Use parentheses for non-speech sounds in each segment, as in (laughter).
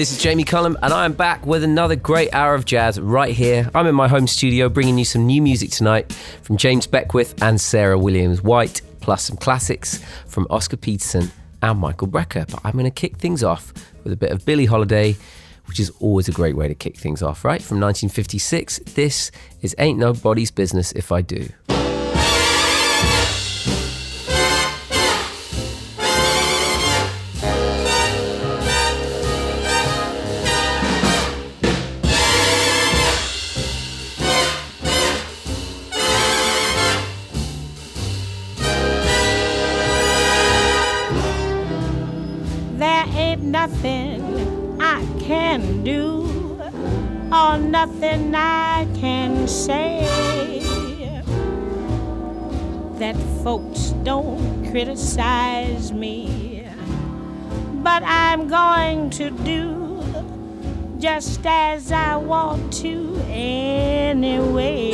This is Jamie Cullum, and I am back with another great hour of jazz right here. I'm in my home studio bringing you some new music tonight from James Beckwith and Sarah Williams White, plus some classics from Oscar Peterson and Michael Brecker. But I'm going to kick things off with a bit of Billie Holiday, which is always a great way to kick things off, right? From 1956, this is Ain't Nobody's Business If I Do. Criticize me. But I'm going to do just as I want to anyway.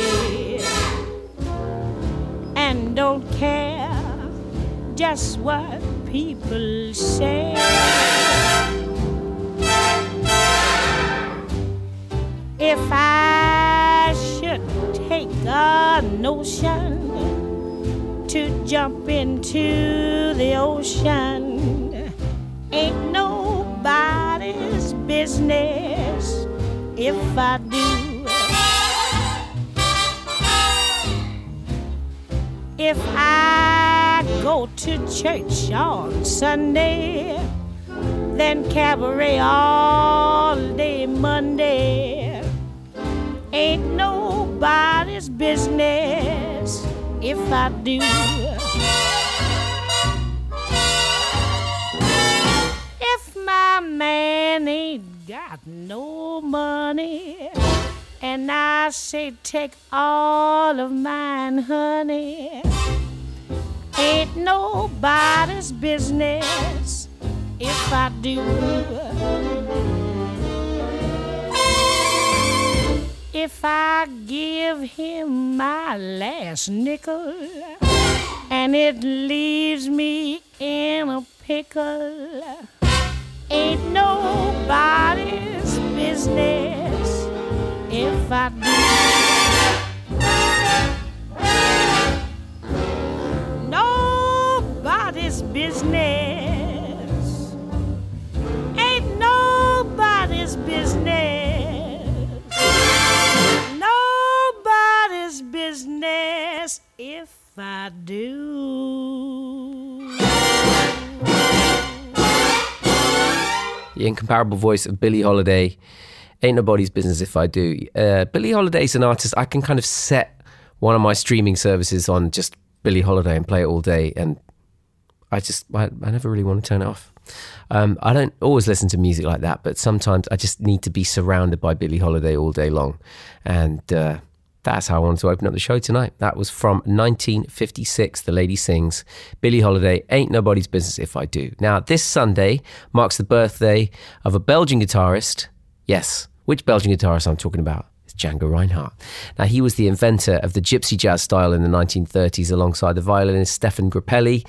And don't care just what people say. If I should take a notion to jump into the ocean, ain't nobody's business if I do. If I go to church on Sunday, then cabaret all day Monday Ain't nobody's business if I do. If my man ain't got no money, and I say take all of mine, honey, ain't nobody's business if I do. If I give him my last nickel and it leaves me in a pickle, ain't nobody's business if I do. Nobody's business. Ain't nobody's business. If I do. The incomparable voice of Billie Holiday. Ain't nobody's business if I do. Uh, Billie Holiday's an artist. I can kind of set one of my streaming services on just Billie Holiday and play it all day, and I just I, I never really want to turn it off. Um, I don't always listen to music like that, but sometimes I just need to be surrounded by Billie Holiday all day long, and uh, that's how I wanted to open up the show tonight. That was from 1956. The lady sings Billie Holiday, Ain't Nobody's Business If I Do. Now, this Sunday marks the birthday of a Belgian guitarist. Yes, which Belgian guitarist I'm talking about? Django Reinhardt. Now, he was the inventor of the gypsy jazz style in the 1930s alongside the violinist Stéphane Grappelli,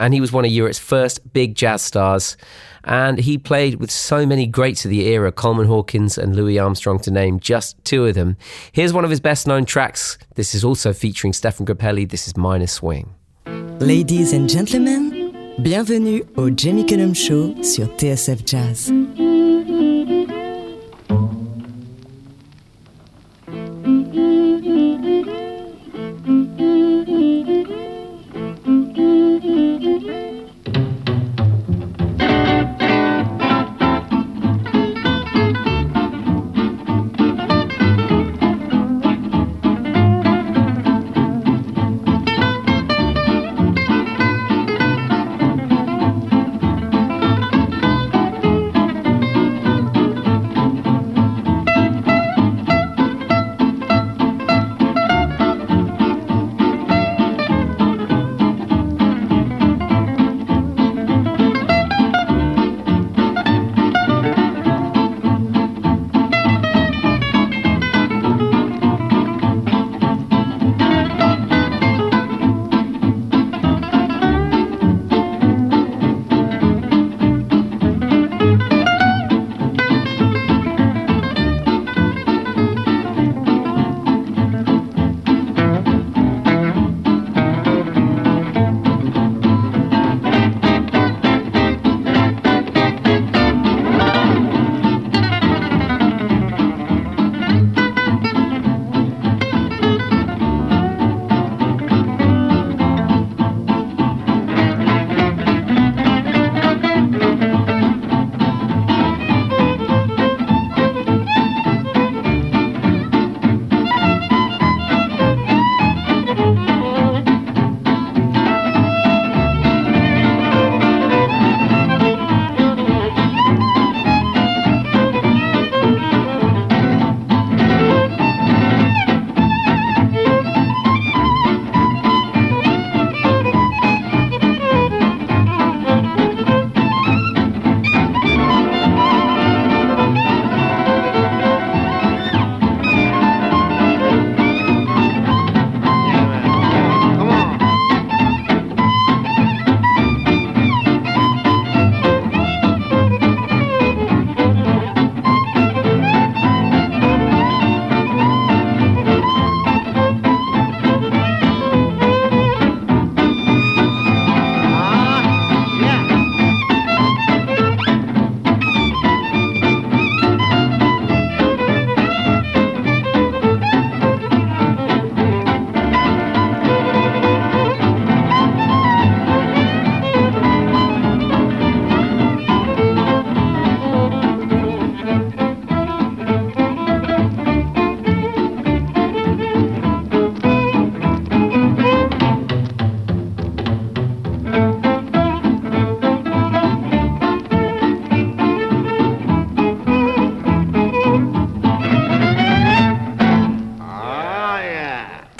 and he was one of Europe's first big jazz stars. And he played with so many greats of the era, Coleman Hawkins and Louis Armstrong, to name just two of them. Here's one of his best known tracks. This is also featuring Stéphane Grappelli. This is Minor Swing. Ladies and gentlemen, bienvenue au Jamie Cullum Show sur TSF Jazz.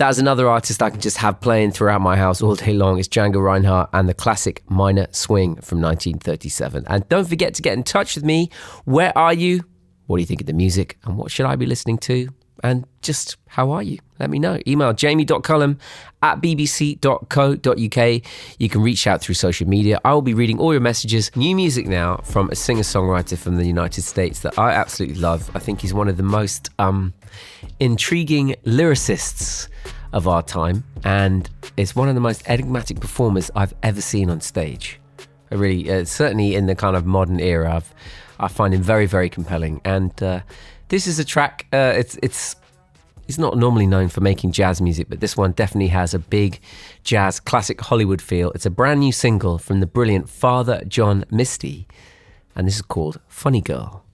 That's another artist I can just have playing throughout my house all day long. It's Django Reinhardt and the classic Minor Swing from 1937. And don't forget to get in touch with me. Where are you? What do you think of the music? And what should I be listening to? And just how are you? Let me know. Email jamie.cullum at bbc.co.uk. You can reach out through social media. I will be reading all your messages. New music now from a singer songwriter from the United States that I absolutely love. I think he's one of the most um, intriguing lyricists of our time and is one of the most enigmatic performers I've ever seen on stage. I really, uh, certainly in the kind of modern era, I've, I find him very, very compelling. And uh, this is a track. Uh, it's it's he's not normally known for making jazz music, but this one definitely has a big jazz classic Hollywood feel. It's a brand new single from the brilliant Father John Misty, and this is called Funny Girl.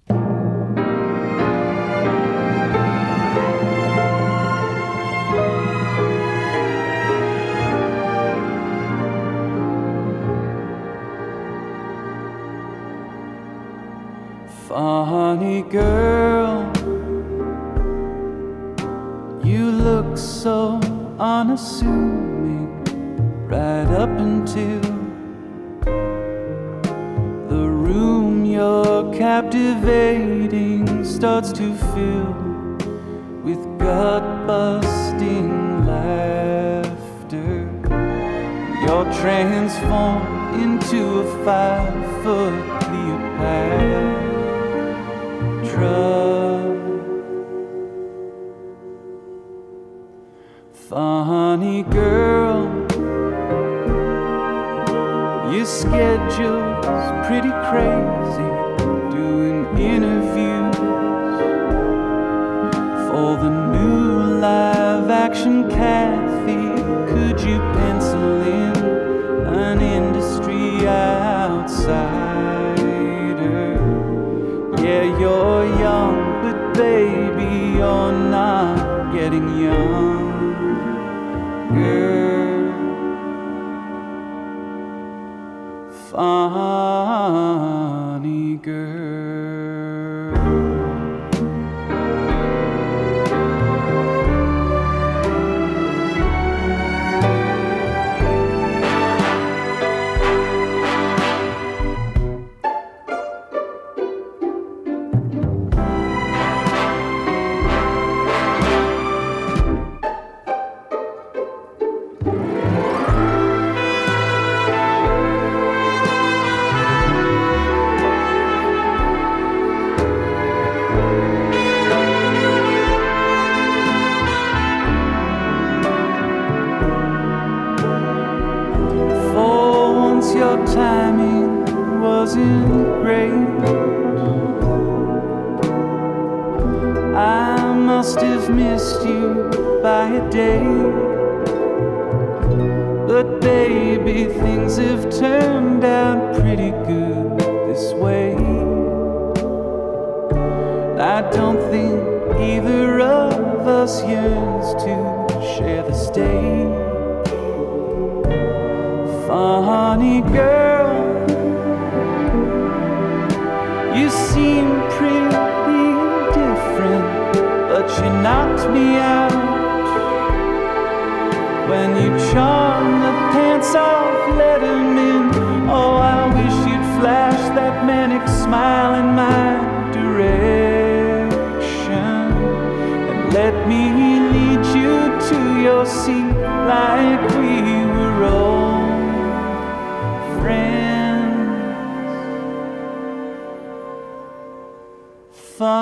Funny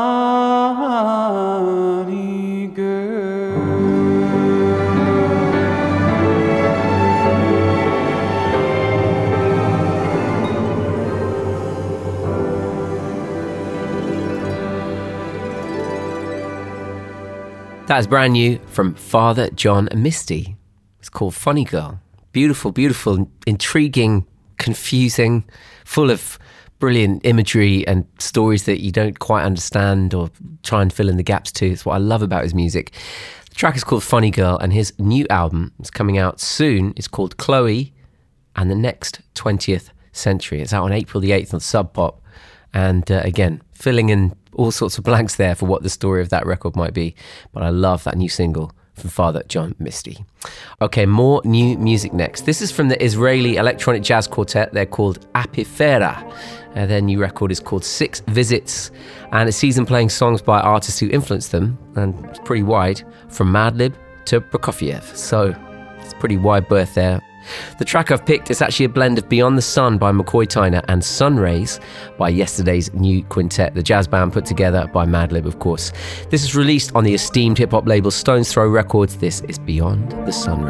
girl. That's brand new from Father John Misty. It's called Funny Girl. Beautiful, beautiful, intriguing, confusing, full of brilliant imagery and stories that you don't quite understand or try and fill in the gaps to. It's what I love about his music. The track is called Funny Girl, and his new album is coming out soon. It's called Chloe and the Next 20th Century. It's out on April the 8th on Sub Pop. And uh, again, filling in all sorts of blanks there for what the story of that record might be. But I love that new single, from Father John Misty. Okay, more new music next. This is from the Israeli electronic jazz quartet. They're called Apifera. Uh, their new record is called Six Visits, and it sees them playing songs by artists who influenced them, and it's pretty wide, from Madlib to Prokofiev. So it's pretty wide berth there. The track I've picked is actually a blend of Beyond the Sun by McCoy Tyner and Sun Rays by yesterday's new quintet, the jazz band put together by Madlib, of course. This is released on the esteemed hip hop label Stones Throw Records. This is Beyond the Sun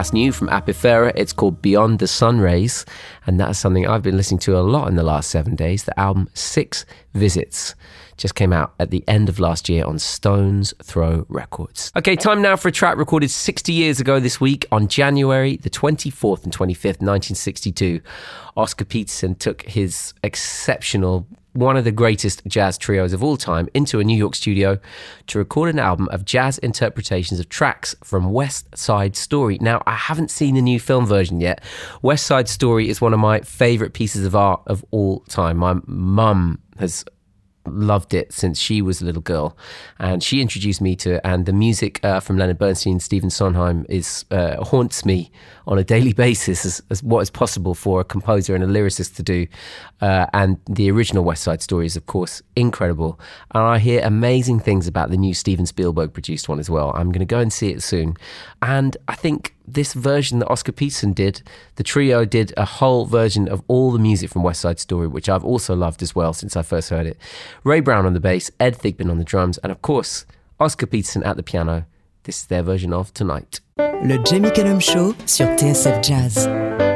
That's new from Apifera. It's called Beyond the Sun Rays, and that's something I've been listening to a lot in the last seven days. The album Six Visits just came out at the end of last year on Stones Throw Records. Okay, time now for a track recorded 60 years ago this week on January the 24th and 25th, 1962. Oscar Peterson took his exceptional one of the greatest jazz trios of all time, into a New York studio to record an album of jazz interpretations of tracks from West Side Story. Now, I haven't seen the new film version yet. West Side Story is one of my favorite pieces of art of all time. My mum has loved it since she was a little girl, and she introduced me to it. And the music uh, from Leonard Bernstein, Stephen Sondheim, is uh, haunts me on a daily (laughs) basis as, as what is possible for a composer and a lyricist to do. Uh, and the original West Side Story is, of course, incredible. And I hear amazing things about the new Steven Spielberg produced one as well. I'm going to go and see it soon. And I think this version that Oscar Peterson did, the trio did a whole version of all the music from West Side Story, which I've also loved as well since I first heard it. Ray Brown on the bass, Ed Thigpen on the drums, and of course, Oscar Peterson at the piano. This is their version of Tonight. Le Jamie Cullum Show sur TSF Jazz.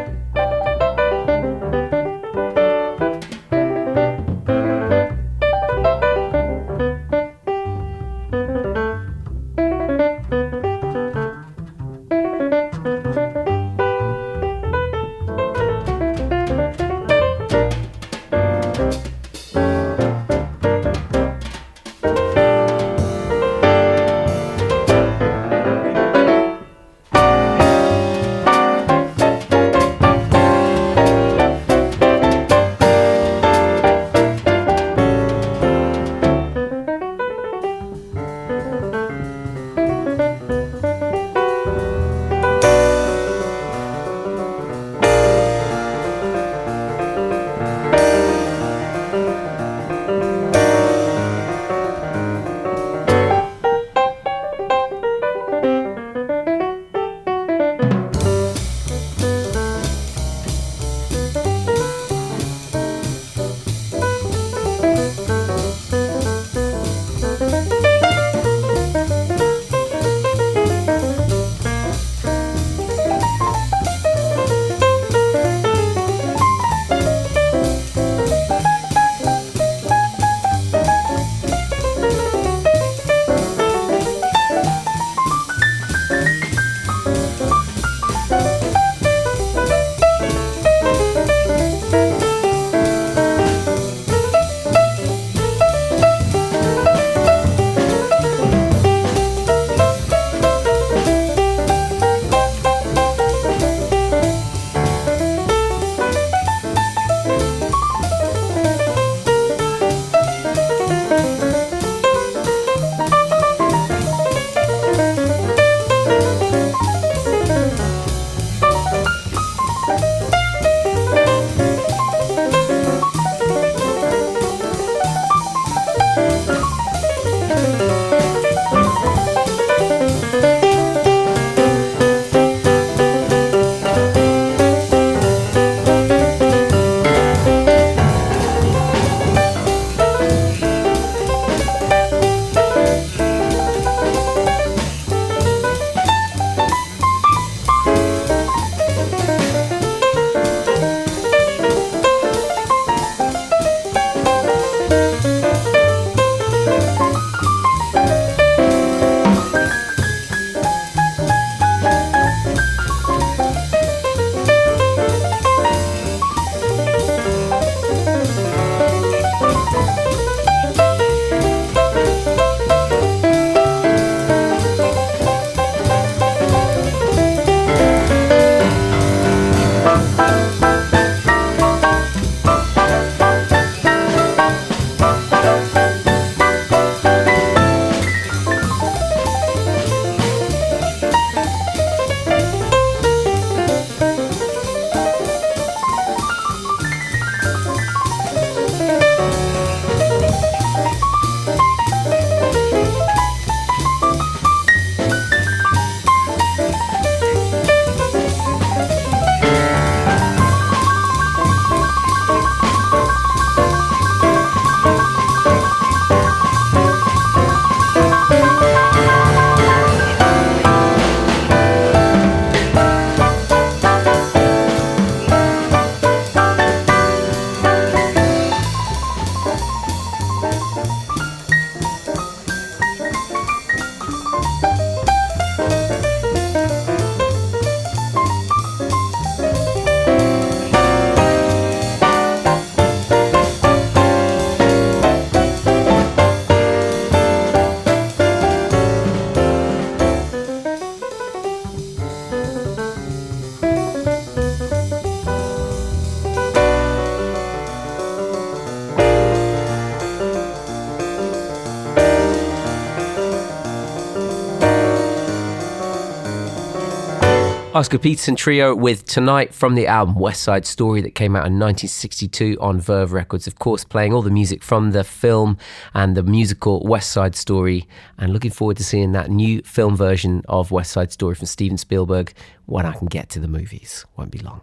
Oscar Peterson Trio with Tonight from the album West Side Story that came out in 1962 on Verve Records. Of course, playing all the music from the film and the musical West Side Story. And looking forward to seeing that new film version of West Side Story from Steven Spielberg when I can get to the movies. Won't be long.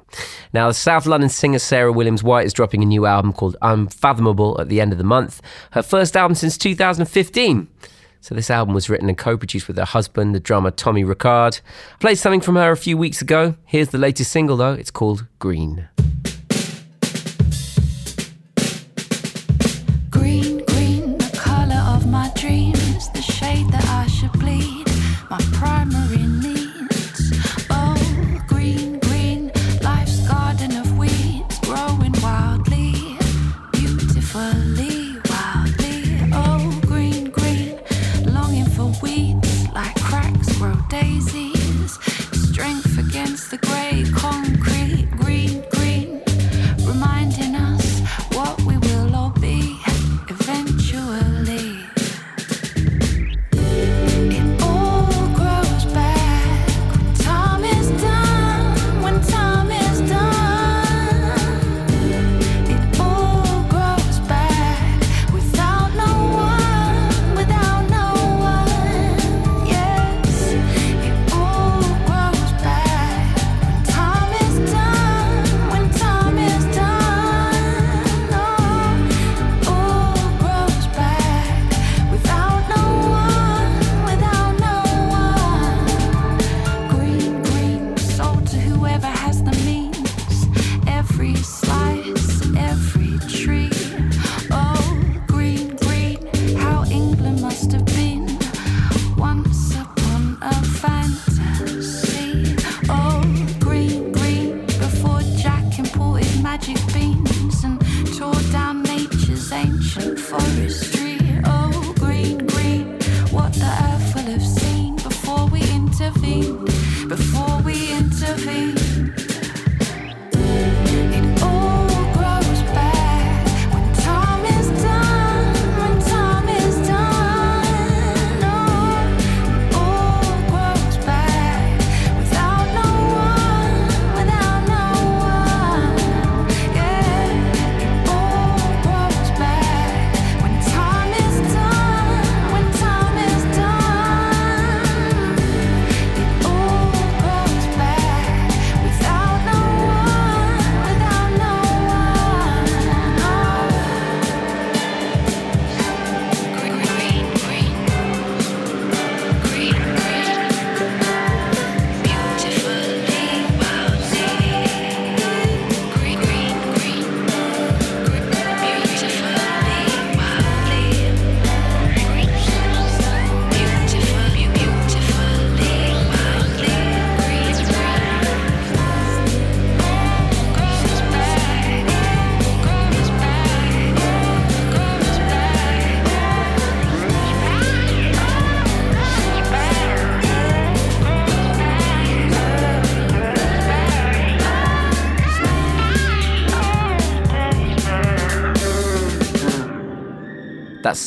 Now, the South London singer Sarah Williams White is dropping a new album called Unfathomable at the end of the month. Her first album since 2015. So this album was written and co-produced with her husband, the drummer Tommy Ricard. I played something from her a few weeks ago. Here's the latest single though. It's called Green. Green, green, the color of my dreams, the shade that I should bleed, my primary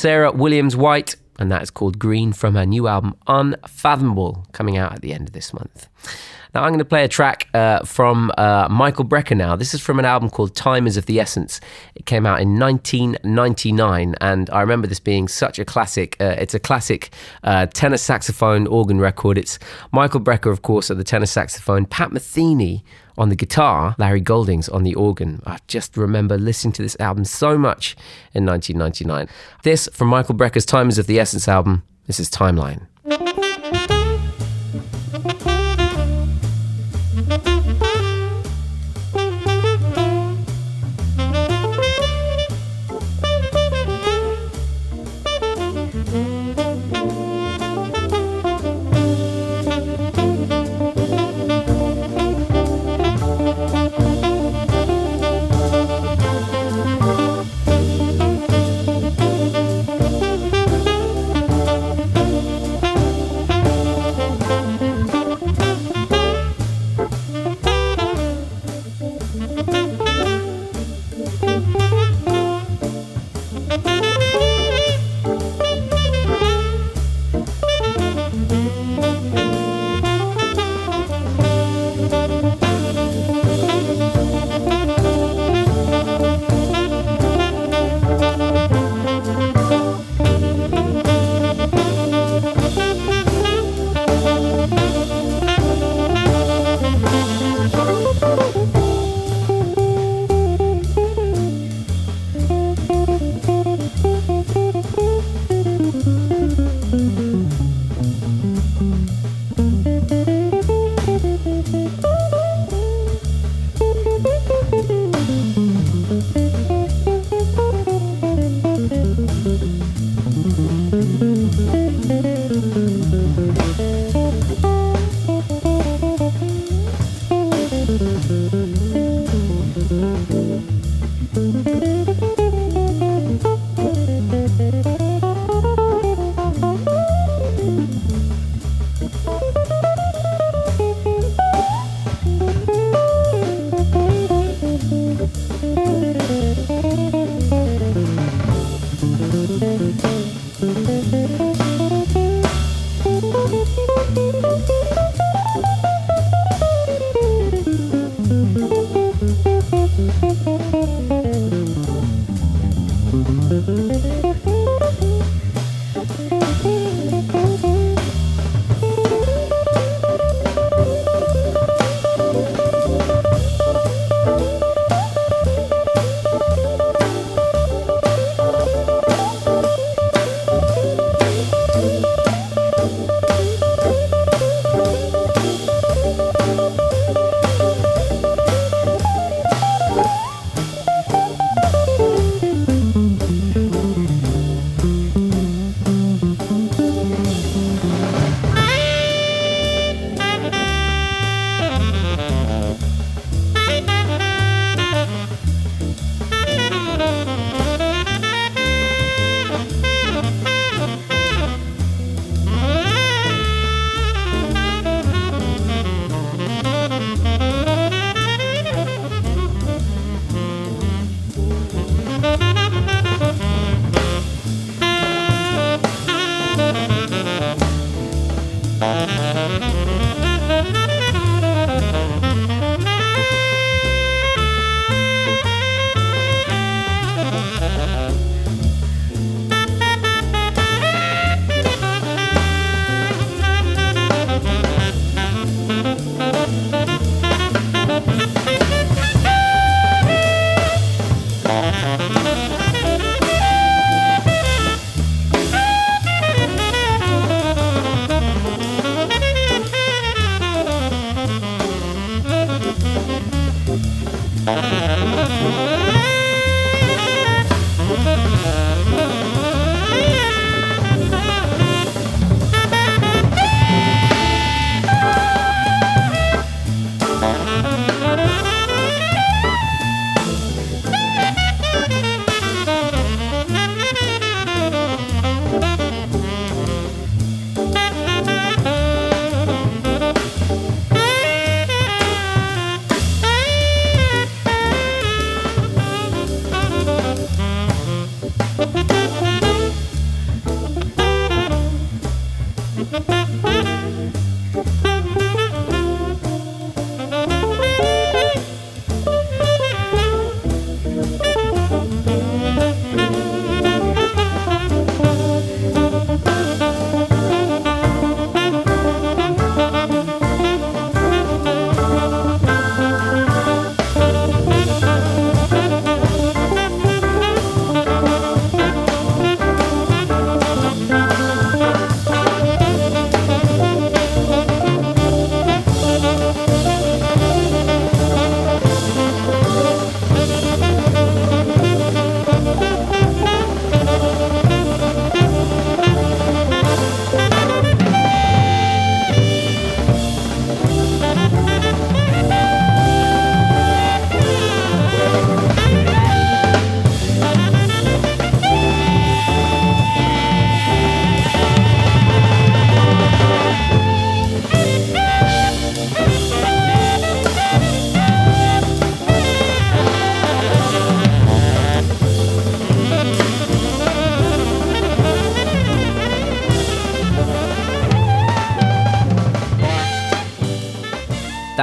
Sarah Williams White, and that is called Green from her new album Unfathomable, coming out at the end of this month. Now, I'm going to play a track uh, from uh, Michael Brecker now. This is from an album called Time is of the Essence. It came out in 1999, and I remember this being such a classic. Uh, it's a classic uh, tenor saxophone organ record. It's Michael Brecker, of course, at the tenor saxophone, Pat Metheny on the guitar, Larry Goldings on the organ. I just remember listening to this album so much in 1999. This from Michael Brecker's Time is of the Essence album. This is Timeline.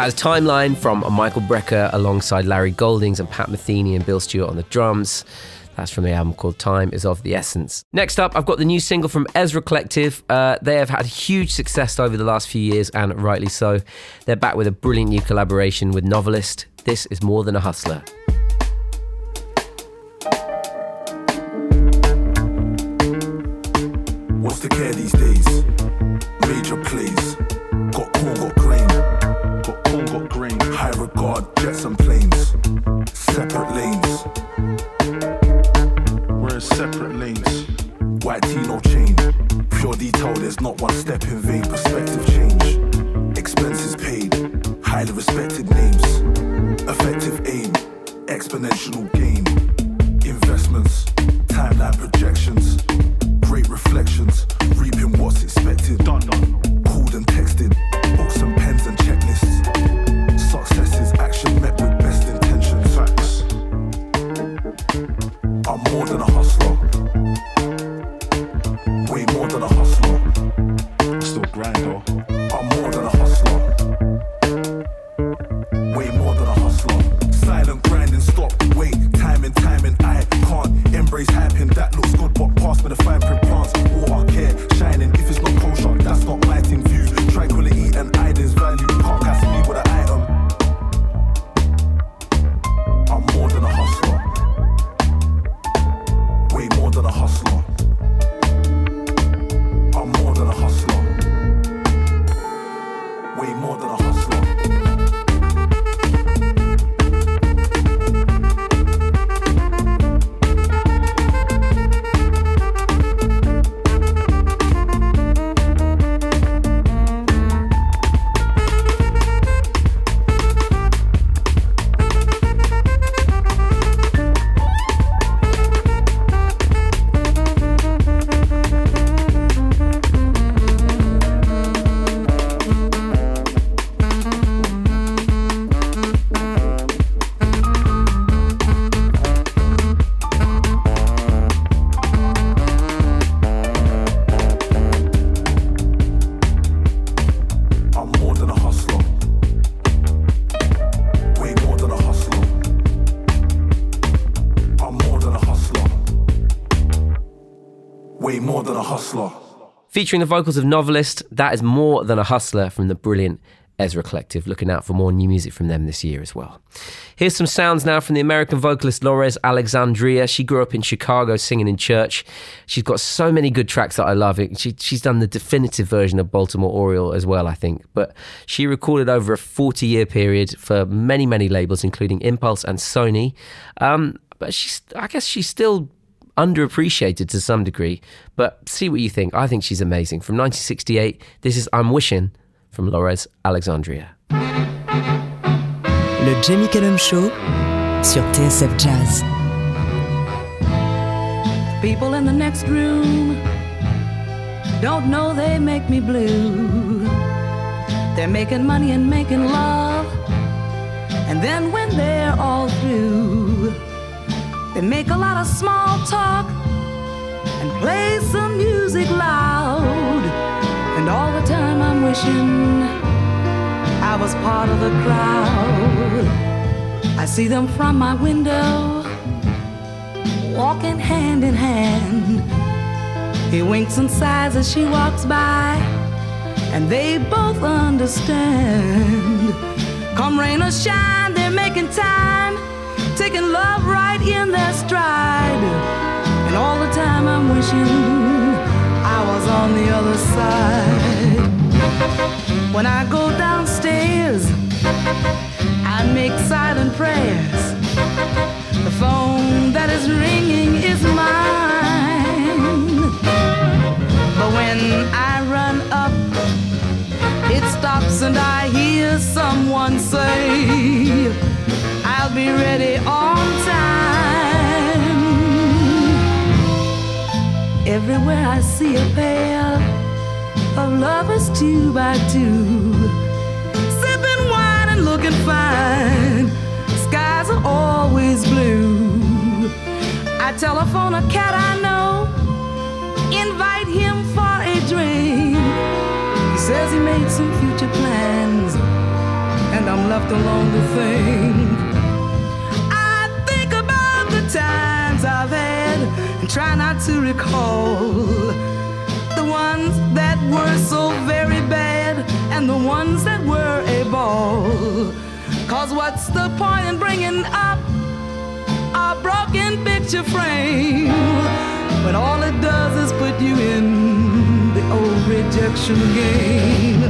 That is Timeline from Michael Brecker alongside Larry Goldings and Pat Metheny and Bill Stewart on the drums. That's from the album called Time is of the Essence. Next up, I've got the new single from Ezra Collective. Uh, they have had huge success over the last few years, and rightly so. They're back with a brilliant new collaboration with Novelist. This is More Than a Hustler. Featuring the vocals of Novelist, that is more than a hustler from the brilliant Ezra Collective. Looking out for more new music from them this year as well. Here's some sounds now from the American vocalist Lorez Alexandria. She grew up in Chicago singing in church. She's got so many good tracks that I love. She, she's done the definitive version of Baltimore Oriole as well, I think. But she recorded over a 40 year period for many, many labels, including Impulse and Sony. Um, but she's, I guess she's still underappreciated to some degree. But see what you think. I think she's amazing. From 1968, this is I'm Wishing from Lorez Alexandria. Le Jamie Cullum Show sur TSF Jazz. People in the next room don't know they make me blue. They're making money and making love. And then when they're all through, they make a lot of small talk and play some music loud. And all the time I'm wishing I was part of the crowd. I see them from my window walking hand in hand. He winks and sighs as she walks by, and they both understand. Come rain or shine, they're making time, taking love right in their stride. And all the time I'm wishing I was on the other side. When I go downstairs, I make silent prayers. The phone that is ringing is mine. But when I run up, it stops and I hear someone say, I'll be ready on time. Everywhere I see a pair of lovers two by two, sipping wine and looking fine. Skies are always blue. I telephone a cat I know, invite him for a drink. He says he made some future plans, and I'm left alone to think. And try not to recall the ones that were so very bad and the ones that were a ball. Cause what's the point in bringing up a broken picture frame when all it does is put you in the old rejection game?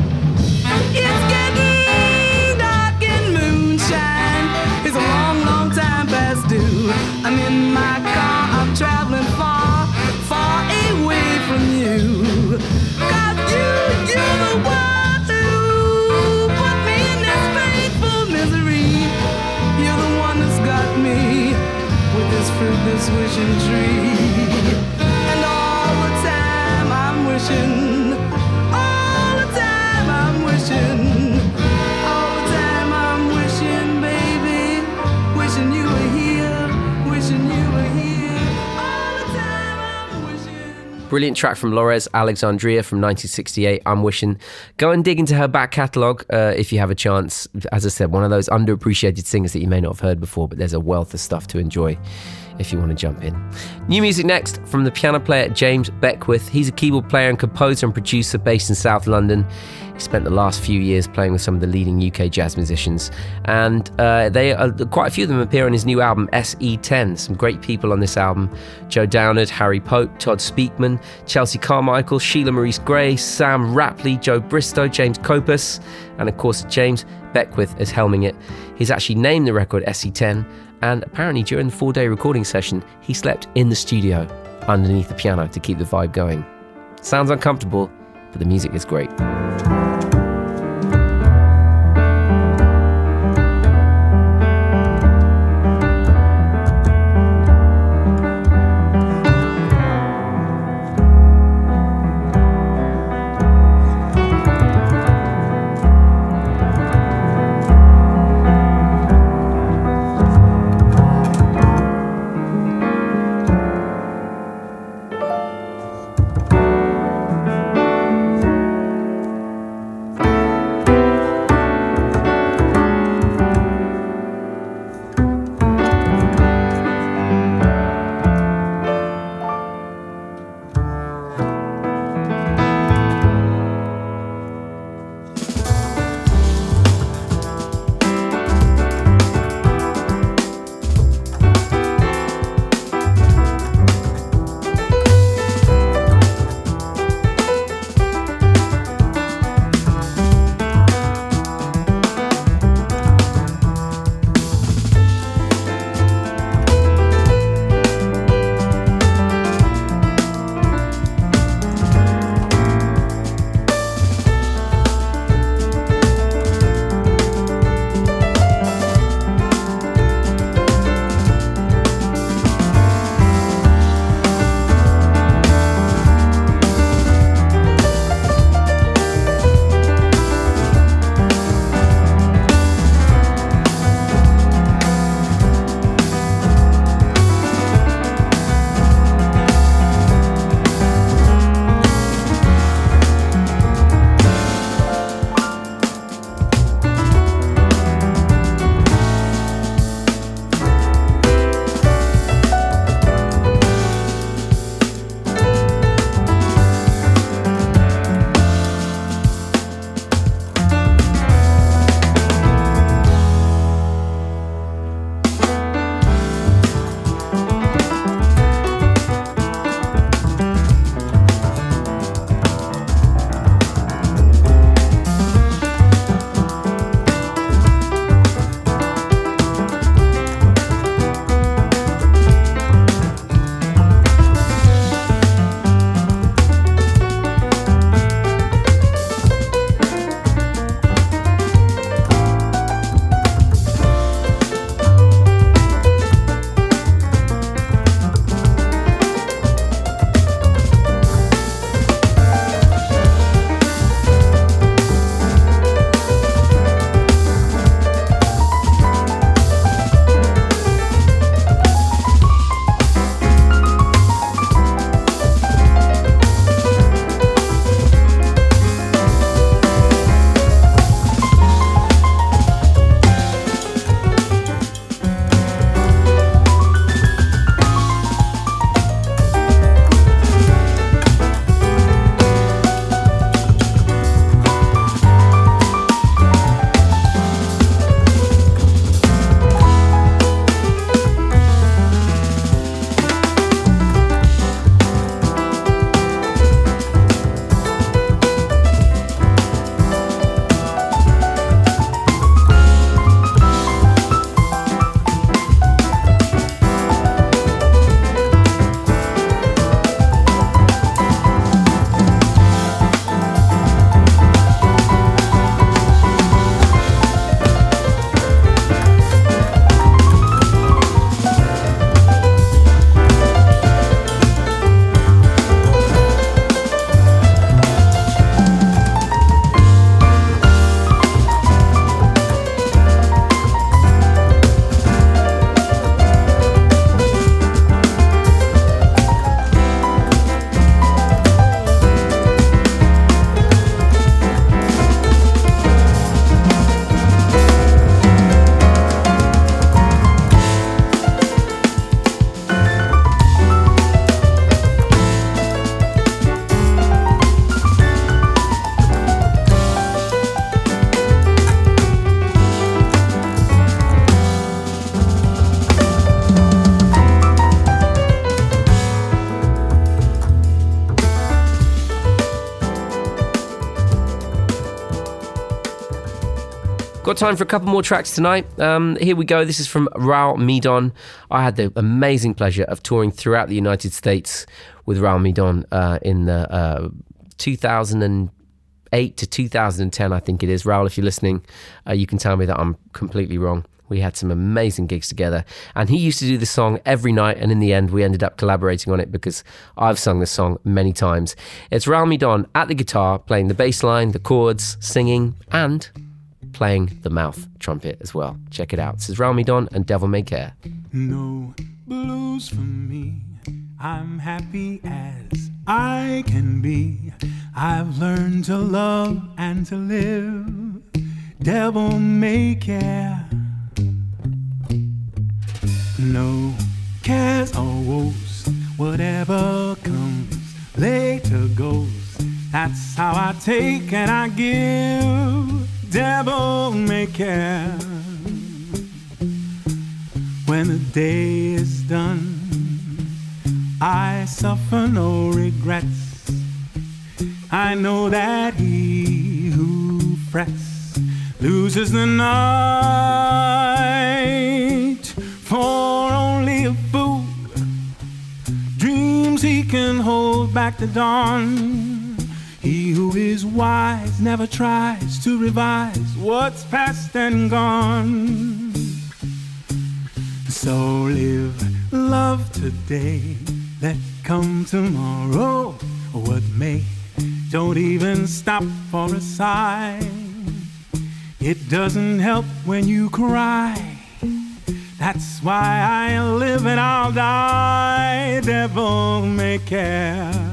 It's getting dark in moonshine. It's a long, long time past due. I'm in my car, I'm traveling Brilliant track from Lorez Alexandria from 1968. I'm wishing. Go and dig into her back catalogue uh, if you have a chance. As I said, one of those underappreciated singers that you may not have heard before, but there's a wealth of stuff to enjoy if you want to jump in. New music next from the piano player James Beckwith. He's a keyboard player and composer and producer based in South London. He spent the last few years playing with some of the leading UK jazz musicians, and uh, they are, quite a few of them appear on his new album SE10. Some great people on this album: Joe Downard, Harry Pope, Todd Speakman, Chelsea Carmichael, Sheila Maurice-Grey, Sam Rapley, Joe Bristow, James Copus, and of course James Beckwith is helming it. He's actually named the record SE10, and apparently during the four-day recording session, he slept in the studio underneath the piano to keep the vibe going. Sounds uncomfortable, but the music is great. Got time for a couple more tracks tonight. Um, here we go. This is from Raul Midón. I had the amazing pleasure of touring throughout the United States with Raul Midón uh, in the uh, 2008 to 2010, I think it is. Raul, if you're listening, uh, you can tell me that I'm completely wrong. We had some amazing gigs together, and he used to do the song every night. And in the end, we ended up collaborating on it because I've sung this song many times. It's Raul Midón at the guitar, playing the bass line, the chords, singing, and playing the mouth trumpet as well. Check it out. This is Raul Midón and Devil May Care. No blues for me. I'm happy as I can be. I've learned to love and to live. Devil may care. No cares or woes. Whatever comes later goes. That's how I take and I give. Devil may care when the day is done. I suffer no regrets. I know that he who frets loses the night. For only a fool dreams he can hold back the dawn. Is wise never tries to revise what's past and gone. So live love today, let come tomorrow. What may, don't even stop for a sigh. It doesn't help when you cry. That's why I live and I'll die. Devil may care.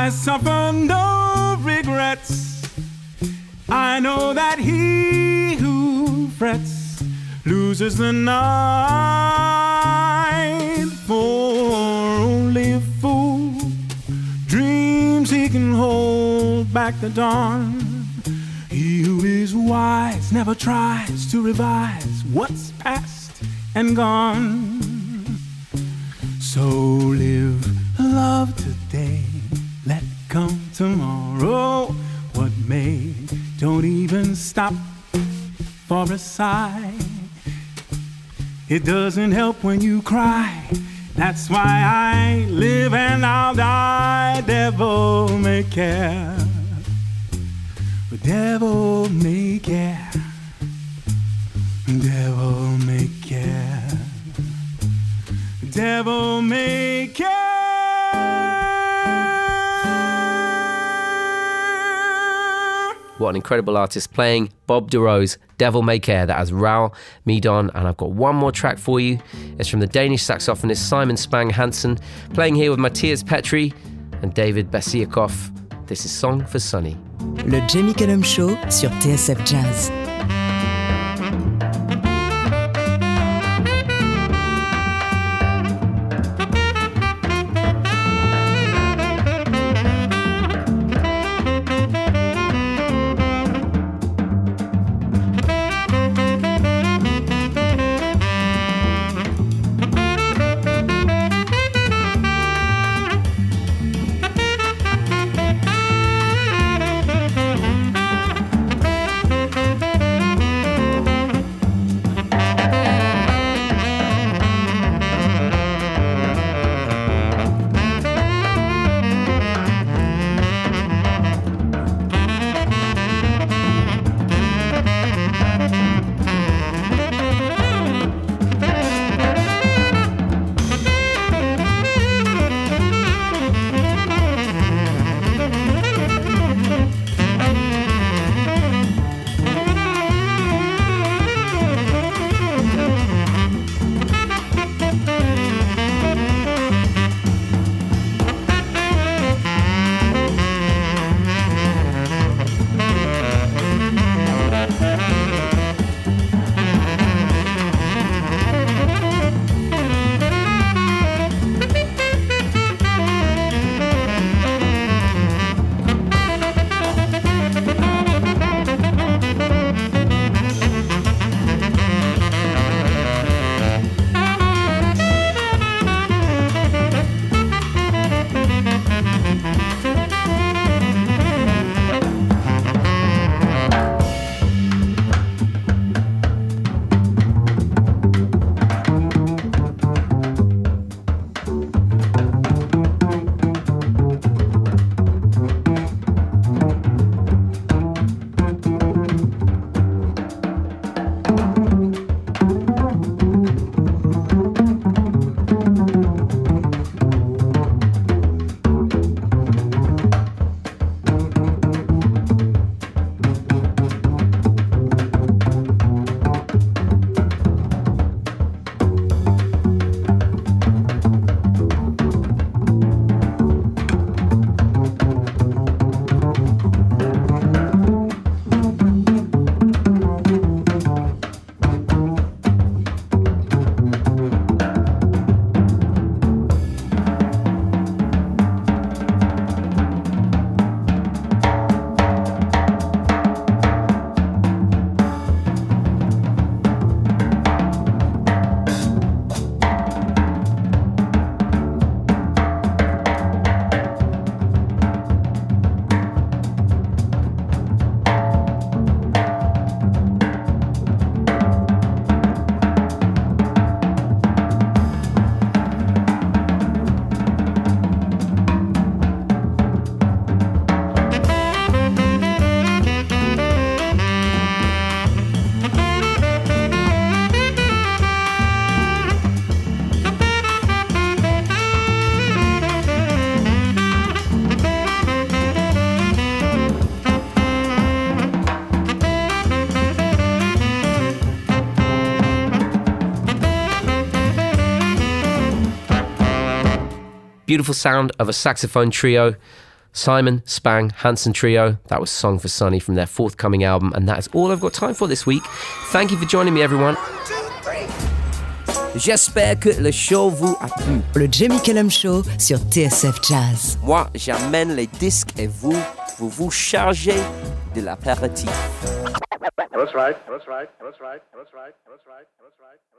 I suffer no regrets. I know that he who frets loses the night. For only a fool dreams he can hold back the dawn. He who is wise never tries to revise what's past and gone. So live love come tomorrow. What may, don't even stop for a sigh. It doesn't help when you cry. That's why I live and I'll die. Devil may care. The devil may care. Devil may care. Devil may care. What an incredible artist playing Bob Dorough, Devil May Care. That has Raul Midón. And I've got one more track for you. It's from the Danish saxophonist Simon Spang-Hanssen, playing here with Matthias Petri and David Basiakov. This is Song for Sonny. Le Jamie Cullum Show sur TSF Jazz. beautiful sound of a saxophone trio, Simon Spang-Hanssen Trio. That was Song for Sonny from their forthcoming album, and that is all I've got time for this week. Thank you for joining me, everyone. J'espère que le show vous a plu. Le Jamie Cullum Show sur TSF Jazz. Moi, j'amène les disques et vous, vous vous chargez de l'apéritif. That's right. That's right. That's right. That's right. That's right. That's right.